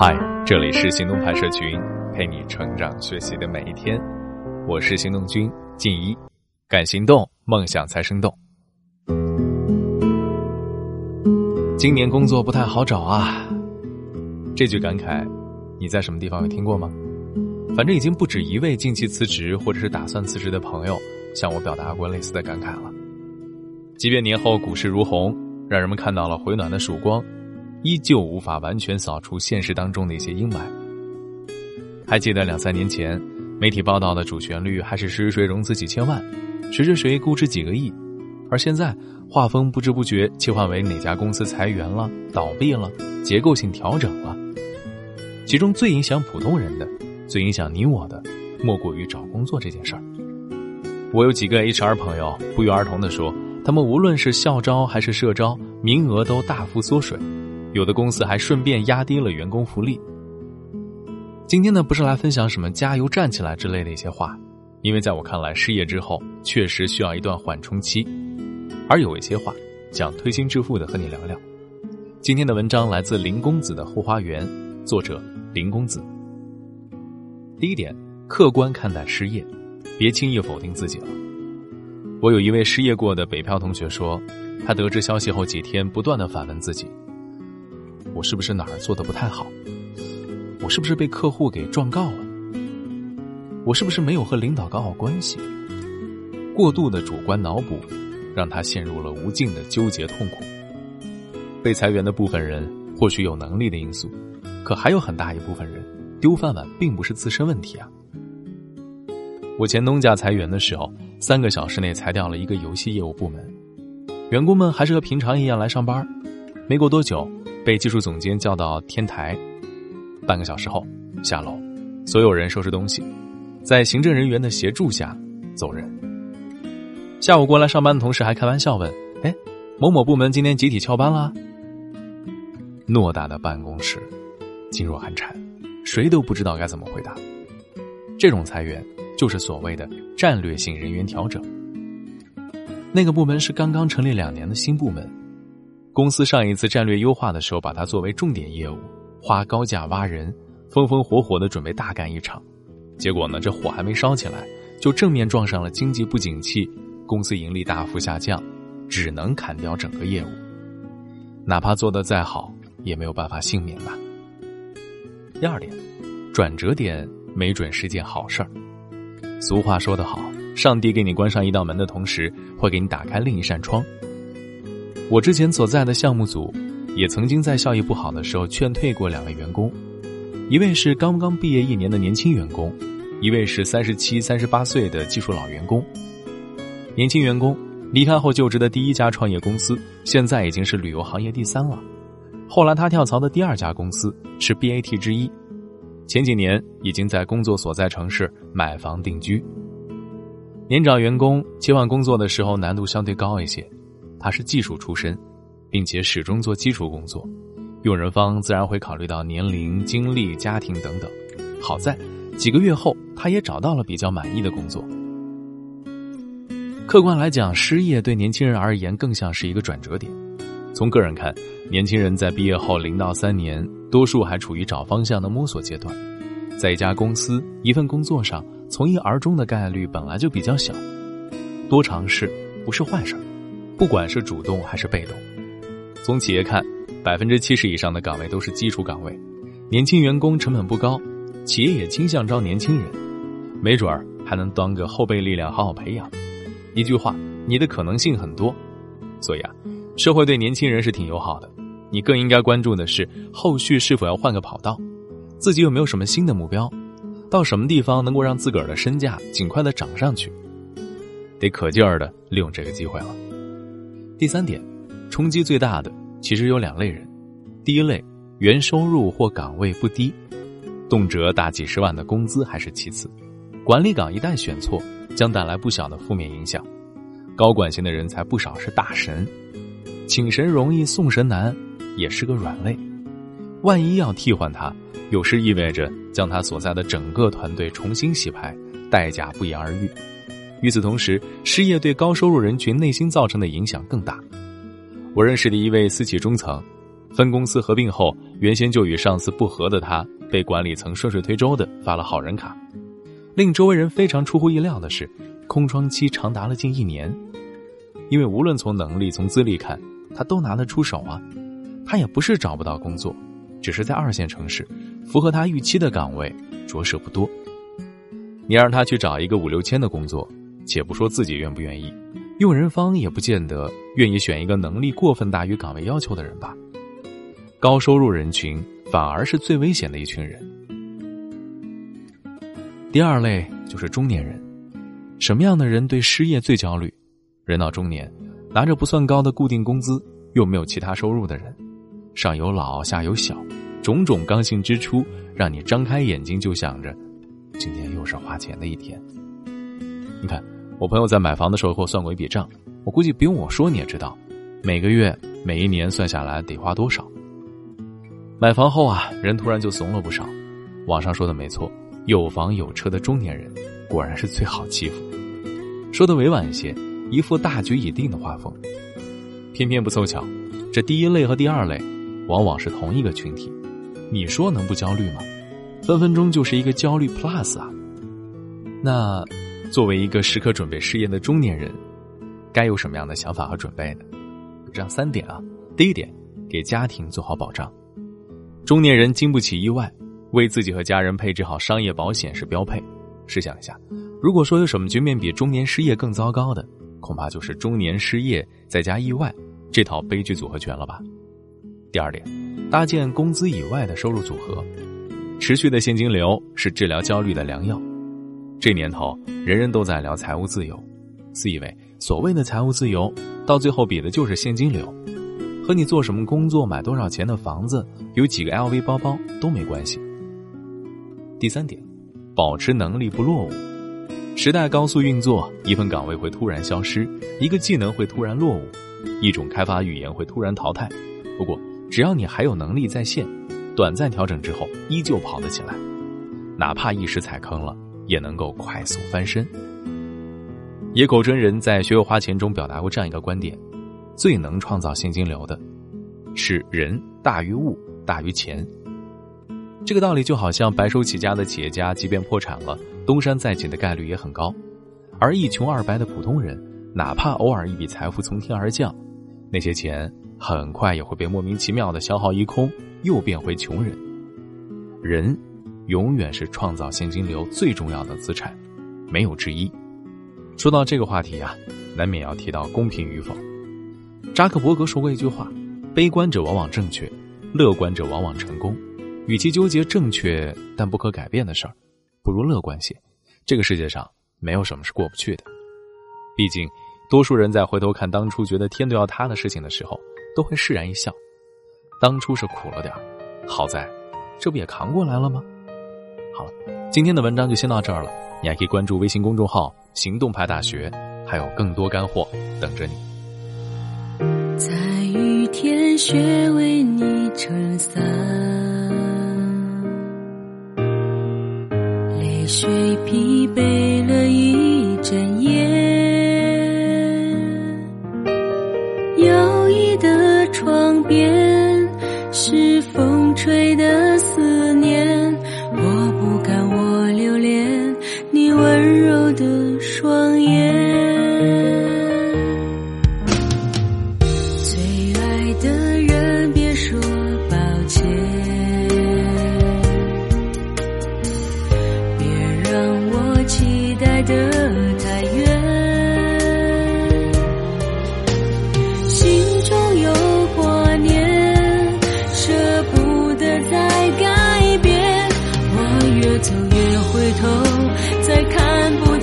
嗨，这里是行动派社群，陪你成长学习的每一天。我是行动君静一，敢行动，梦想才生动。今年工作不太好找啊，这句感慨，你在什么地方有听过吗？反正已经不止一位近期辞职或者是打算辞职的朋友向我表达过类似的感慨了。即便年后股市如虹，让人们看到了回暖的曙光。依旧无法完全扫除现实当中的一些阴霾。还记得两三年前，媒体报道的主旋律还是谁谁融资几千万，谁谁谁估值几个亿，而现在画风不知不觉切换为哪家公司裁员了、倒闭了、结构性调整了。其中最影响普通人的、最影响你我的，莫过于找工作这件事儿。我有几个 HR 朋友不约而同地说，他们无论是校招还是社招，名额都大幅缩水。有的公司还顺便压低了员工福利。今天呢，不是来分享什么“加油，站起来”之类的一些话，因为在我看来，失业之后确实需要一段缓冲期。而有一些话，想推心置腹的和你聊聊。今天的文章来自林公子的后花园，作者林公子。第一点，客观看待失业，别轻易否定自己了。我有一位失业过的北漂同学说，他得知消息后几天，不断的反问自己。我是不是哪儿做的不太好？我是不是被客户给状告了？我是不是没有和领导搞好关系？过度的主观脑补，让他陷入了无尽的纠结痛苦。被裁员的部分人或许有能力的因素，可还有很大一部分人丢饭碗并不是自身问题啊。我前东家裁员的时候，三个小时内裁掉了一个游戏业务部门，员工们还是和平常一样来上班，没过多久。被技术总监叫到天台，半个小时后下楼，所有人收拾东西，在行政人员的协助下走人。下午过来上班的同事还开玩笑问：“哎，某某部门今天集体翘班了？”偌大的办公室，噤若寒蝉，谁都不知道该怎么回答。这种裁员就是所谓的战略性人员调整。那个部门是刚刚成立两年的新部门。公司上一次战略优化的时候，把它作为重点业务，花高价挖人，风风火火的准备大干一场。结果呢，这火还没烧起来，就正面撞上了经济不景气，公司盈利大幅下降，只能砍掉整个业务。哪怕做得再好，也没有办法幸免吧。第二点，转折点没准是件好事儿。俗话说得好，上帝给你关上一道门的同时，会给你打开另一扇窗。我之前所在的项目组，也曾经在效益不好的时候劝退过两位员工，一位是刚刚毕业一年的年轻员工，一位是三十七、三十八岁的技术老员工。年轻员工离开后就职的第一家创业公司，现在已经是旅游行业第三了。后来他跳槽的第二家公司是 BAT 之一，前几年已经在工作所在城市买房定居。年长员工切换工作的时候难度相对高一些。他是技术出身，并且始终做基础工作，用人方自然会考虑到年龄、经历、家庭等等。好在几个月后，他也找到了比较满意的工作。客观来讲，失业对年轻人而言更像是一个转折点。从个人看，年轻人在毕业后零到三年，多数还处于找方向的摸索阶段，在一家公司一份工作上从一而终的概率本来就比较小，多尝试不是坏事儿。不管是主动还是被动，从企业看，百分之七十以上的岗位都是基础岗位，年轻员工成本不高，企业也倾向招年轻人，没准儿还能当个后备力量好好培养。一句话，你的可能性很多，所以啊，社会对年轻人是挺友好的。你更应该关注的是后续是否要换个跑道，自己有没有什么新的目标，到什么地方能够让自个儿的身价尽快的涨上去，得可劲儿的利用这个机会了。第三点，冲击最大的其实有两类人。第一类，原收入或岗位不低，动辄大几十万的工资还是其次，管理岗一旦选错，将带来不小的负面影响。高管型的人才不少是大神，请神容易送神难，也是个软肋。万一要替换他，有时意味着将他所在的整个团队重新洗牌，代价不言而喻。与此同时，失业对高收入人群内心造成的影响更大。我认识的一位私企中层，分公司合并后，原先就与上司不和的他，被管理层顺水推舟的发了好人卡。令周围人非常出乎意料的是，空窗期长达了近一年。因为无论从能力、从资历看，他都拿得出手啊。他也不是找不到工作，只是在二线城市，符合他预期的岗位着实不多。你让他去找一个五六千的工作，且不说自己愿不愿意，用人方也不见得愿意选一个能力过分大于岗位要求的人吧。高收入人群反而是最危险的一群人。第二类就是中年人，什么样的人对失业最焦虑？人到中年，拿着不算高的固定工资，又没有其他收入的人。上有老，下有小，种种刚性支出，让你张开眼睛就想着，今天又是花钱的一天。你看，我朋友在买房的时候给我算过一笔账，我估计不用我说你也知道，每个月、每一年算下来得花多少。买房后啊，人突然就怂了不少。网上说的没错，有房有车的中年人果然是最好欺负。说的委婉一些，一副大局已定的画风。偏偏不凑巧，这第一类和第二类。往往是同一个群体，你说能不焦虑吗？分分钟就是一个焦虑 plus 啊！那作为一个时刻准备失业的中年人，该有什么样的想法和准备呢？这样三点啊。第一点，给家庭做好保障。中年人经不起意外，为自己和家人配置好商业保险是标配。试想一下，如果说有什么局面比中年失业更糟糕的，恐怕就是中年失业再加意外这套悲剧组合拳了吧。第二点，搭建工资以外的收入组合，持续的现金流是治疗焦虑的良药。这年头，人人都在聊财务自由，自以为所谓的财务自由，到最后比的就是现金流，和你做什么工作、买多少钱的房子、有几个 LV 包包都没关系。第三点，保持能力不落伍。时代高速运作，一份岗位会突然消失，一个技能会突然落伍，一种开发语言会突然淘汰。不过，只要你还有能力在线，短暂调整之后依旧跑得起来，哪怕一时踩坑了，也能够快速翻身。野口真人在《学会花钱》中表达过这样一个观点：最能创造现金流的，是人大于物大于钱。这个道理就好像白手起家的企业家，即便破产了，东山再起的概率也很高；而一穷二白的普通人，哪怕偶尔一笔财富从天而降，那些钱。很快也会被莫名其妙的消耗一空，又变回穷人。人，永远是创造现金流最重要的资产，没有之一。说到这个话题啊，难免要提到公平与否。扎克伯格说过一句话：“悲观者往往正确，乐观者往往成功。与其纠结正确但不可改变的事儿，不如乐观些。这个世界上没有什么是过不去的。毕竟，多数人在回头看当初觉得天都要塌的事情的时候。”都会释然一笑，当初是苦了点好在，这不也扛过来了吗？好了，今天的文章就先到这儿了。你还可以关注微信公众号“行动派大学”，还有更多干货等着你。在雨天，雪为你撑伞，泪水疲惫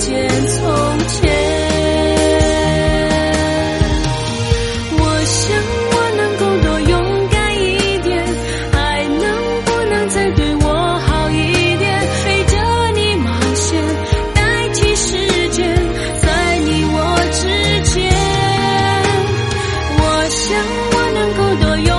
见从前。我想我能够多勇敢一点爱能不能再对我好一点？陪着你冒险代替时间在你我之间。我想我能够多勇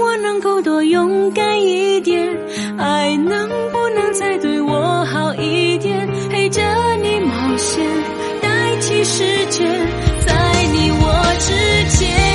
我能够多勇敢一点爱能不能再对我好一点？陪着你冒险代替时间在你我之间。